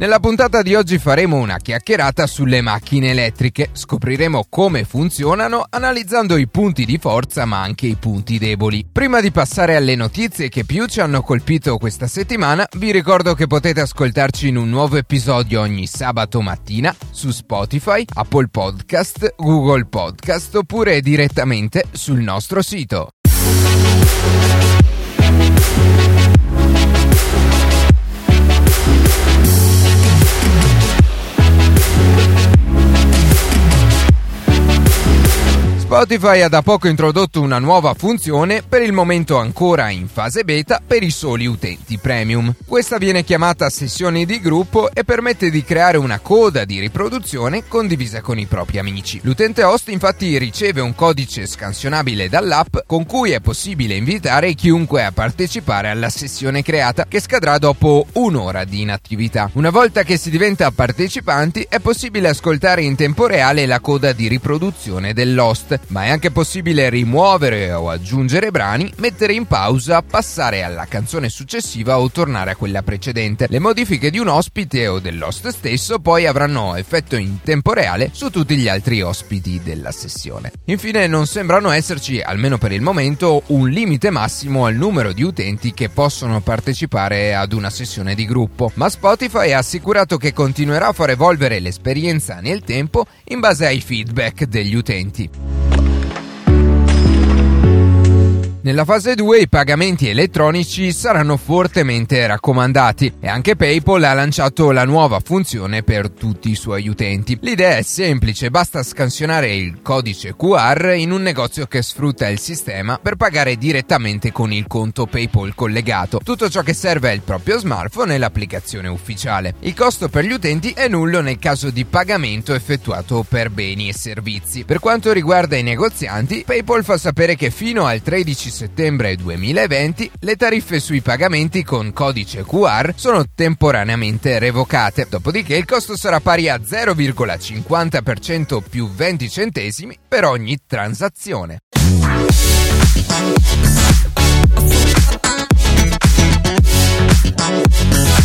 Nella puntata di oggi faremo una chiacchierata sulle macchine elettriche, scopriremo come funzionano analizzando i punti di forza ma anche i punti deboli. Prima di passare alle notizie che più ci hanno colpito questa settimana, vi ricordo che potete ascoltarci in un nuovo episodio ogni sabato mattina su Spotify, Apple Podcast, Google Podcast oppure direttamente sul nostro sito. Spotify ha da poco introdotto una nuova funzione, per il momento ancora in fase beta, per i soli utenti premium. Questa viene chiamata sessioni di gruppo e permette di creare una coda di riproduzione condivisa con i propri amici. L'utente host infatti riceve un codice scansionabile dall'app con cui è possibile invitare chiunque a partecipare alla sessione creata che scadrà dopo un'ora di inattività. Una volta che si diventa partecipanti è possibile ascoltare in tempo reale la coda di riproduzione dell'host ma è anche possibile rimuovere o aggiungere brani, mettere in pausa, passare alla canzone successiva o tornare a quella precedente. Le modifiche di un ospite o dell'host stesso poi avranno effetto in tempo reale su tutti gli altri ospiti della sessione. Infine non sembrano esserci, almeno per il momento, un limite massimo al numero di utenti che possono partecipare ad una sessione di gruppo, ma Spotify ha assicurato che continuerà a far evolvere l'esperienza nel tempo in base ai feedback degli utenti. Nella fase 2 i pagamenti elettronici saranno fortemente raccomandati e anche PayPal ha lanciato la nuova funzione per tutti i suoi utenti. L'idea è semplice, basta scansionare il codice QR in un negozio che sfrutta il sistema per pagare direttamente con il conto PayPal collegato. Tutto ciò che serve è il proprio smartphone e l'applicazione ufficiale. Il costo per gli utenti è nullo nel caso di pagamento effettuato per beni e servizi. Per quanto riguarda i negozianti, PayPal fa sapere che fino al 13 settembre 2020 le tariffe sui pagamenti con codice QR sono temporaneamente revocate, dopodiché il costo sarà pari a 0,50% più 20 centesimi per ogni transazione. Per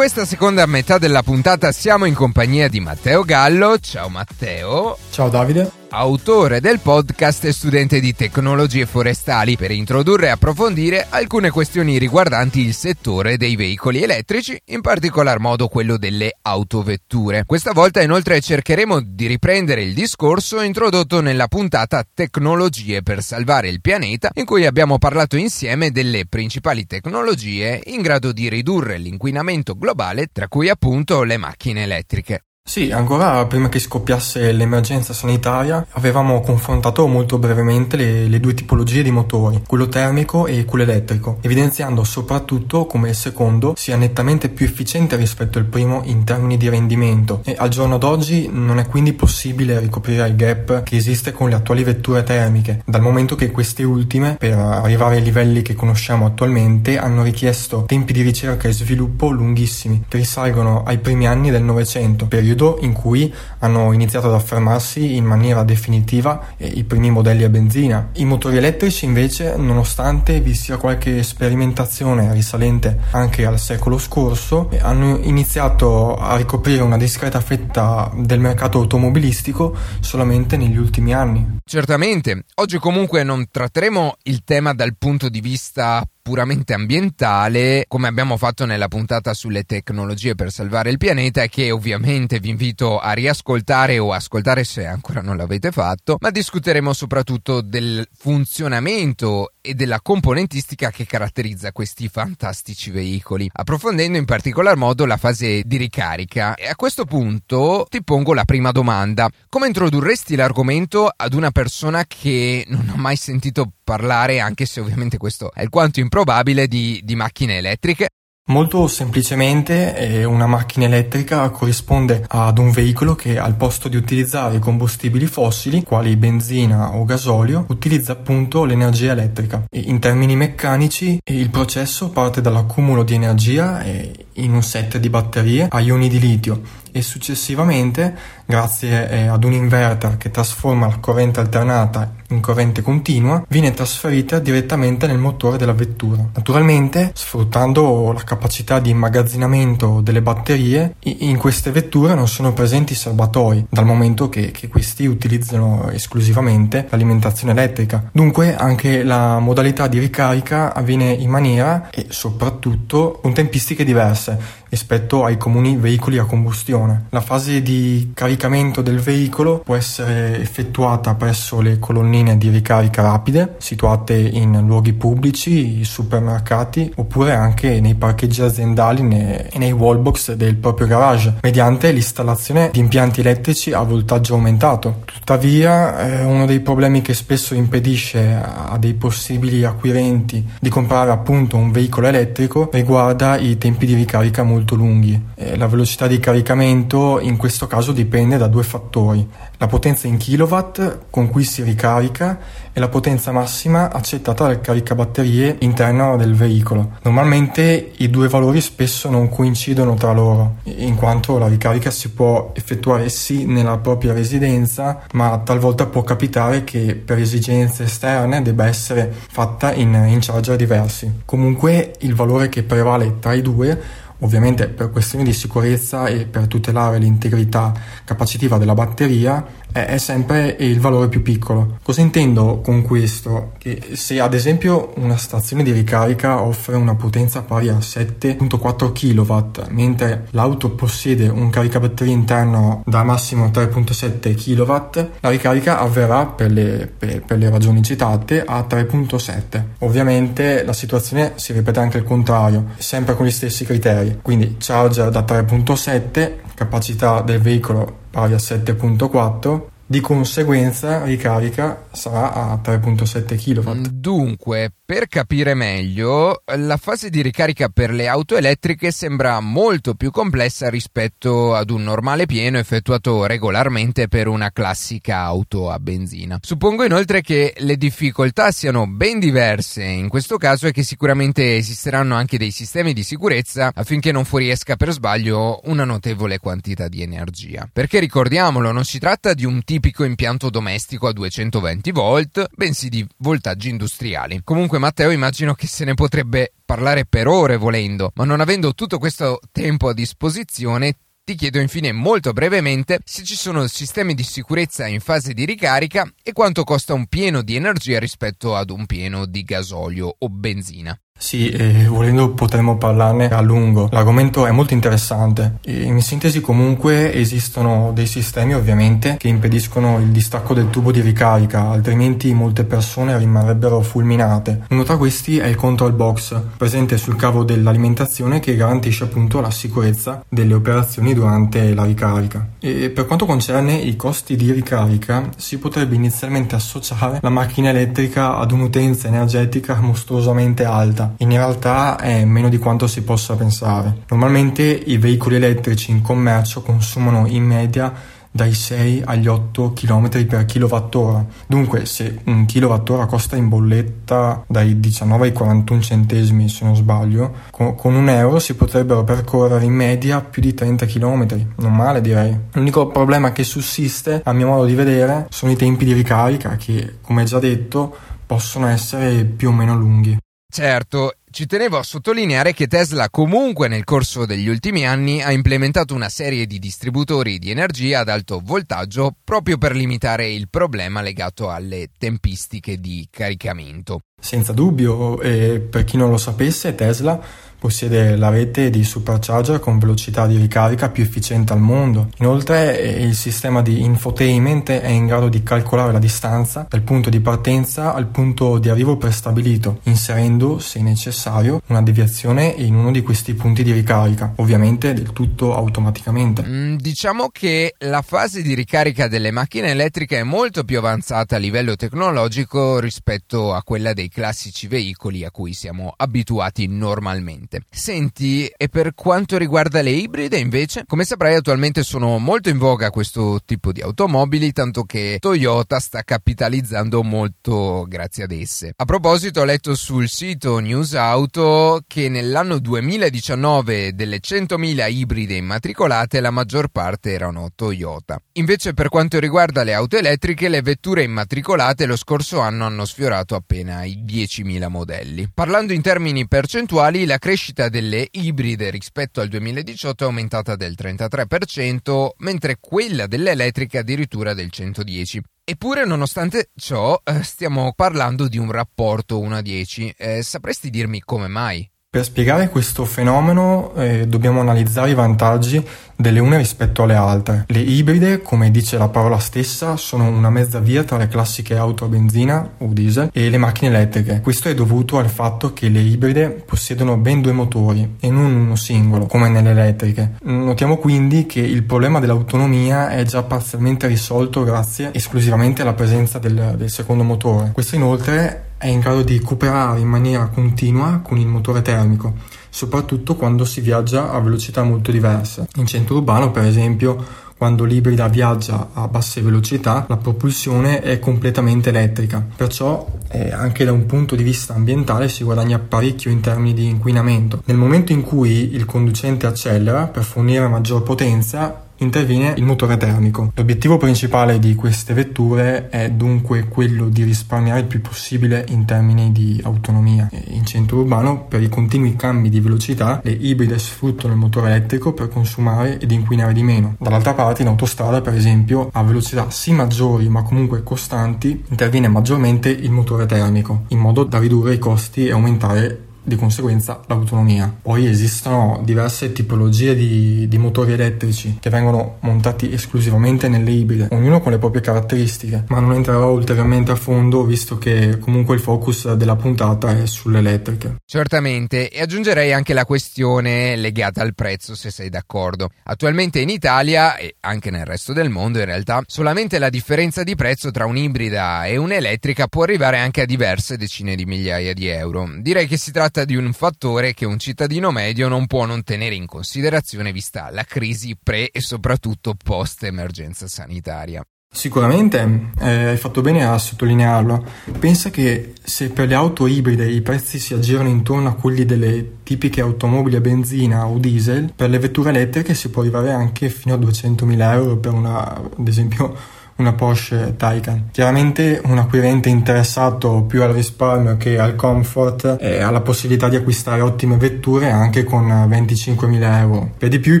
questa seconda metà della puntata siamo in compagnia di Matteo Gallo. Ciao Matteo. Ciao Davide autore del podcast e studente di tecnologie forestali, per introdurre e approfondire alcune questioni riguardanti il settore dei veicoli elettrici, in particolar modo quello delle autovetture. Questa volta inoltre cercheremo di riprendere il discorso introdotto nella puntata Tecnologie per salvare il pianeta, in cui abbiamo parlato insieme delle principali tecnologie in grado di ridurre l'inquinamento globale, tra cui appunto le macchine elettriche. Sì, ancora prima che scoppiasse l'emergenza sanitaria avevamo confrontato molto brevemente le, le, due tipologie di motori, quello termico e quello elettrico, evidenziando soprattutto come il secondo sia nettamente più efficiente rispetto al primo in termini di rendimento. E al giorno d'oggi non è quindi possibile ricoprire il gap che esiste con le attuali vetture termiche, dal momento che queste ultime, per arrivare ai livelli che conosciamo attualmente, hanno richiesto tempi di ricerca e sviluppo lunghissimi, che risalgono ai primi anni del Novecento, periodo periodo in cui hanno iniziato ad affermarsi in maniera definitiva i primi modelli a benzina. I motori elettrici invece, nonostante vi sia qualche sperimentazione risalente anche al secolo scorso, hanno iniziato a ricoprire una discreta fetta del mercato automobilistico solamente negli ultimi anni. Certamente, oggi comunque non tratteremo il tema dal punto di vista puramente ambientale, come abbiamo fatto nella puntata sulle tecnologie per salvare il pianeta, che ovviamente vi invito a riascoltare o ascoltare se ancora non l'avete fatto, ma discuteremo soprattutto del funzionamento e della componentistica che caratterizza questi fantastici veicoli, approfondendo in particolar modo la fase di ricarica. E a questo punto ti pongo la prima domanda: come introdurresti l'argomento ad una persona che non ha mai sentito parlare, anche se ovviamente questo è il quanto improbabile, di, di macchine elettriche? Molto semplicemente eh, una macchina elettrica corrisponde ad un veicolo che al posto di utilizzare combustibili fossili quali benzina o gasolio utilizza appunto l'energia elettrica. In termini meccanici il processo parte dall'accumulo di energia eh, in un set di batterie a ioni di litio e successivamente, grazie eh, ad un inverter che trasforma la corrente alternata in corrente continua, viene trasferita direttamente nel motore della vettura. Naturalmente, sfruttando la capacità di immagazzinamento delle batterie, in queste vetture non sono presenti serbatoi, dal momento che, che questi utilizzano esclusivamente l'alimentazione elettrica. Dunque, anche la modalità di ricarica avviene in maniera e soprattutto con tempistiche diverse rispetto ai comuni veicoli a combustione. La fase di caricamento del veicolo può essere effettuata presso le colonnine di ricarica rapide situate in luoghi pubblici, supermercati oppure anche nei parcheggi aziendali e nei wallbox del proprio garage mediante l'installazione di impianti elettrici a voltaggio aumentato. Tuttavia eh, uno dei problemi che spesso impedisce a dei possibili acquirenti di comprare appunto un veicolo elettrico riguarda i tempi di ricarica molto lunghi. Eh, la velocità di caricamento in questo caso dipende da due fattori, la potenza in kilowatt con cui si ricarica e la potenza massima accettata dal caricabatterie interno del veicolo. Normalmente i due valori spesso non coincidono tra loro, in quanto la ricarica si può effettuare sì nella propria residenza, ma talvolta può capitare che per esigenze esterne debba essere fatta in, in charger diversi. Comunque il valore che prevale tra i due Ovviamente per questioni di sicurezza e per tutelare l'integrità capacitiva della batteria è sempre il valore più piccolo. Cosa intendo con questo? Che se ad esempio una stazione di ricarica offre una potenza pari a 7.4 kW, mentre l'auto possiede un caricabatteria interno da massimo 3.7 kW, la ricarica avverrà per le, per, per le ragioni citate a 3.7. Ovviamente la situazione si ripete anche al contrario, sempre con gli stessi criteri, quindi charger da 3.7, capacità del veicolo pari a 7.4 di conseguenza ricarica sarà a 3.7 kW. Dunque, per capire meglio, la fase di ricarica per le auto elettriche sembra molto più complessa rispetto ad un normale pieno effettuato regolarmente per una classica auto a benzina. Suppongo inoltre che le difficoltà siano ben diverse in questo caso e che sicuramente esisteranno anche dei sistemi di sicurezza affinché non fuoriesca per sbaglio una notevole quantità di energia. Perché ricordiamolo, non si tratta di un tipo tipico impianto domestico a 220 volt, bensì di voltaggi industriali. Comunque Matteo immagino che se ne potrebbe parlare per ore volendo, ma non avendo tutto questo tempo a disposizione ti chiedo infine molto brevemente se ci sono sistemi di sicurezza in fase di ricarica e quanto costa un pieno di energia rispetto ad un pieno di gasolio o benzina. Sì, e volendo potremmo parlarne a lungo. L'argomento è molto interessante. E in sintesi comunque esistono dei sistemi ovviamente che impediscono il distacco del tubo di ricarica, altrimenti molte persone rimarrebbero fulminate. Uno tra questi è il control box, presente sul cavo dell'alimentazione che garantisce appunto la sicurezza delle operazioni durante la ricarica. E per quanto concerne i costi di ricarica, si potrebbe inizialmente associare la macchina elettrica ad un'utenza energetica mostruosamente alta in realtà è meno di quanto si possa pensare. Normalmente i veicoli elettrici in commercio consumano in media dai 6 agli 8 km per kilowattora. Dunque, se un kilowattora costa in bolletta dai 19 ai 41 centesimi, se non sbaglio, con, con un euro si potrebbero percorrere in media più di 30 km. Non male, direi. L'unico problema che sussiste, a mio modo di vedere, sono i tempi di ricarica che, come già detto, possono essere più o meno lunghi. Certo, ci tenevo a sottolineare che Tesla comunque nel corso degli ultimi anni ha implementato una serie di distributori di energia ad alto voltaggio proprio per limitare il problema legato alle tempistiche di caricamento. Senza dubbio, e per chi non lo sapesse, Tesla possiede la rete di supercharger con velocità di ricarica più efficiente al mondo. Inoltre il sistema di infotainment è in grado di calcolare la distanza dal punto di partenza al punto di arrivo prestabilito, inserendo, se necessario, una deviazione in uno di questi punti di ricarica, ovviamente del tutto automaticamente. Mm, diciamo che la fase di ricarica delle macchine elettriche è molto più avanzata a livello tecnologico rispetto a quella dei classici veicoli a cui siamo abituati normalmente. Inquinante. Senti, e per quanto riguarda le ibride invece, come saprai attualmente sono molto in voga questo tipo di automobili, tanto che Toyota sta capitalizzando molto grazie ad esse. A proposito, ho letto sul sito News Auto che nell'anno 2019 delle 100.000 ibride immatricolate la maggior parte erano Toyota. Invece per quanto riguarda le auto elettriche, le vetture immatricolate lo scorso anno hanno sfiorato appena i 10.000 modelli. Parlando in termini percentuali, la crescita delle ibride rispetto al 2018 è aumentata del 33%, mentre quella delle elettriche addirittura del 110%. Eppure, nonostante ciò, eh, stiamo parlando di un rapporto 1 a 10. Eh, sapresti dirmi come mai? Per spiegare questo fenomeno eh, dobbiamo analizzare i vantaggi delle une rispetto alle altre. Le ibride, come dice la parola stessa, sono una mezza via tra le classiche auto a benzina o diesel e le macchine elettriche. Questo è dovuto al fatto che le ibride possiedono ben due motori e non uno singolo, come nelle elettriche. Notiamo quindi che il problema dell'autonomia è già parzialmente risolto grazie esclusivamente alla presenza del, del secondo motore. Questo inoltre è in grado di cooperare in maniera continua con il motore termico, soprattutto quando si viaggia a velocità molto diverse. In centro urbano, per esempio, quando l'ibrida viaggia a basse velocità, la propulsione è completamente elettrica, perciò eh, anche da un punto di vista ambientale si guadagna parecchio in termini di inquinamento. Nel momento in cui il conducente accelera per fornire maggior potenza, interviene il motore termico. L'obiettivo principale di queste vetture è dunque quello di risparmiare il più possibile in termini di autonomia. In centro urbano, per i continui cambi di velocità, le ibride sfruttano il motore elettrico per consumare ed inquinare di meno. Dall'altra parte, in autostrada, per esempio, a velocità sì maggiori ma comunque costanti, interviene maggiormente il motore termico, in modo da ridurre i costi e aumentare di conseguenza l'autonomia. Poi esistono diverse tipologie di, di, motori elettrici che vengono montati esclusivamente nelle ibride, ognuno con le proprie caratteristiche, ma non entrerò ulteriormente a fondo visto che comunque il focus della puntata è sulle elettriche. Certamente, e aggiungerei anche la questione legata al prezzo se sei d'accordo. Attualmente in Italia e anche nel resto del mondo in realtà solamente la differenza di prezzo tra un'ibrida e un'elettrica può arrivare anche a diverse decine di migliaia di euro. Direi che si tratta tratta di un fattore che un cittadino medio non può non tenere in considerazione vista la crisi pre e soprattutto post emergenza sanitaria. Sicuramente, eh, hai fatto bene a sottolinearlo. Pensa che se per le auto ibride i prezzi si aggirano intorno a quelli delle tipiche automobili a benzina o diesel, per le vetture elettriche si può arrivare anche fino a 200.000 euro per una, ad esempio, una Porsche Taycan. Chiaramente un acquirente interessato più al risparmio che al comfort eh, ha la possibilità di acquistare ottime vetture anche con 25.000 euro. Per di più i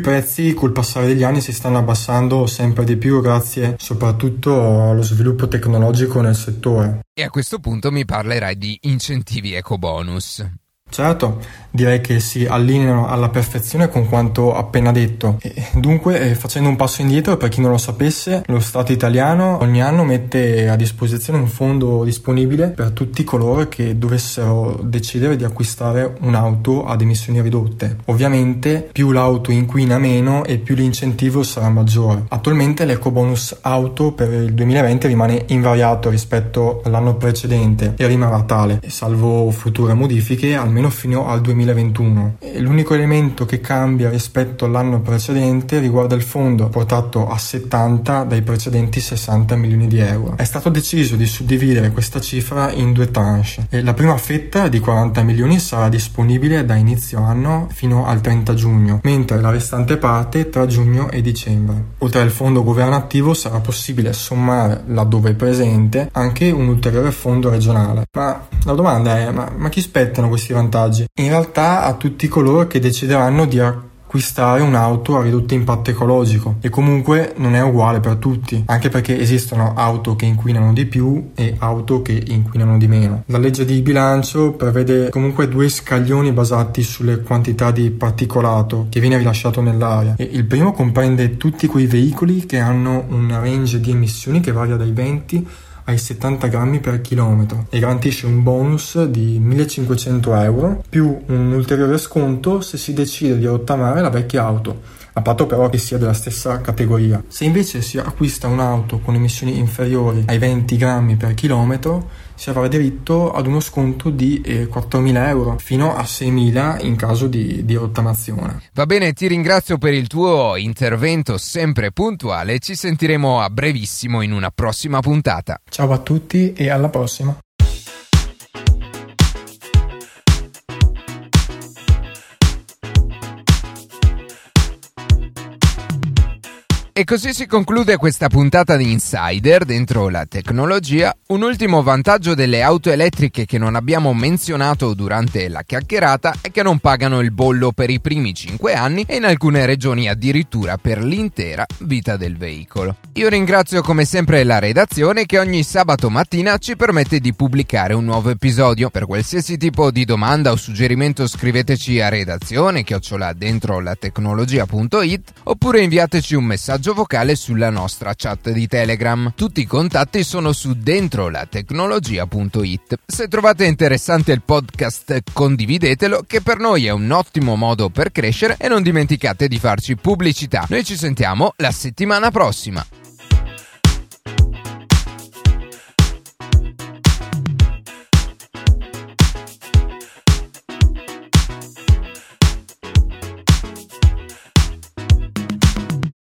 prezzi col passare degli anni si stanno abbassando sempre di più grazie soprattutto allo sviluppo tecnologico nel settore. E a questo punto mi parlerai di incentivi eco bonus. Certo, direi che si allineano alla perfezione con quanto appena detto. E dunque, eh, facendo un passo indietro, per chi non lo sapesse, lo Stato italiano ogni anno mette a disposizione un fondo disponibile per tutti coloro che dovessero decidere di acquistare un'auto ad emissioni ridotte. Ovviamente, più l'auto inquina meno e più l'incentivo sarà maggiore. Attualmente l'ecobonus auto per il 2020 rimane invariato rispetto all'anno precedente e rimarrà tale, salvo future modifiche, almeno almeno fino al 2021. E l'unico elemento che cambia rispetto all'anno precedente riguarda il fondo, portato a 70 dai precedenti 60 milioni di euro. È stato deciso di suddividere questa cifra in due tranche e la prima fetta di 40 milioni sarà disponibile da inizio anno fino al 30 giugno, mentre la restante parte tra giugno e dicembre. Oltre al fondo governativo sarà possibile sommare, laddove presente, anche un ulteriore fondo regionale. Ma la domanda è, ma, ma chi spettano questi vantaggi? Vantaggi. In realtà a tutti coloro che decideranno di acquistare un'auto a ridotto impatto ecologico e comunque non è uguale per tutti, anche perché esistono auto che inquinano di più e auto che inquinano di meno. La legge di bilancio prevede comunque due scaglioni basati sulle quantità di particolato che viene rilasciato nell'aria e il primo comprende tutti quei veicoli che hanno un range di emissioni che varia dai 20 ai 70 grammi per chilometro e garantisce un bonus di 1500 euro più un ulteriore sconto se si decide di rottamare la vecchia auto a patto però che sia della stessa categoria. Se invece si acquista un'auto con emissioni inferiori ai 20 grammi per chilometro, si avrà diritto ad uno sconto di eh, 4.000 euro fino a 6.000 in caso di, di rottamazione. Va bene, ti ringrazio per il tuo intervento sempre puntuale. Ci sentiremo a brevissimo in una prossima puntata. Ciao a tutti e alla prossima. E così si conclude questa puntata di Insider dentro la tecnologia. Un ultimo vantaggio delle auto elettriche che non abbiamo menzionato durante la chiacchierata è che non pagano il bollo per i primi 5 anni e in alcune regioni addirittura per l'intera vita del veicolo. Io ringrazio come sempre la redazione che ogni sabato mattina ci permette di pubblicare un nuovo episodio. Per qualsiasi tipo di domanda o suggerimento scriveteci a redazione chiocciola dentro la tecnologia.it oppure inviateci un messaggio messaggio vocale sulla nostra chat di Telegram. Tutti i contatti sono su dentrolatecnologia.it. Se trovate interessante il podcast condividetelo che per noi è un ottimo modo per crescere e non dimenticate di farci pubblicità. Noi ci sentiamo la settimana prossima.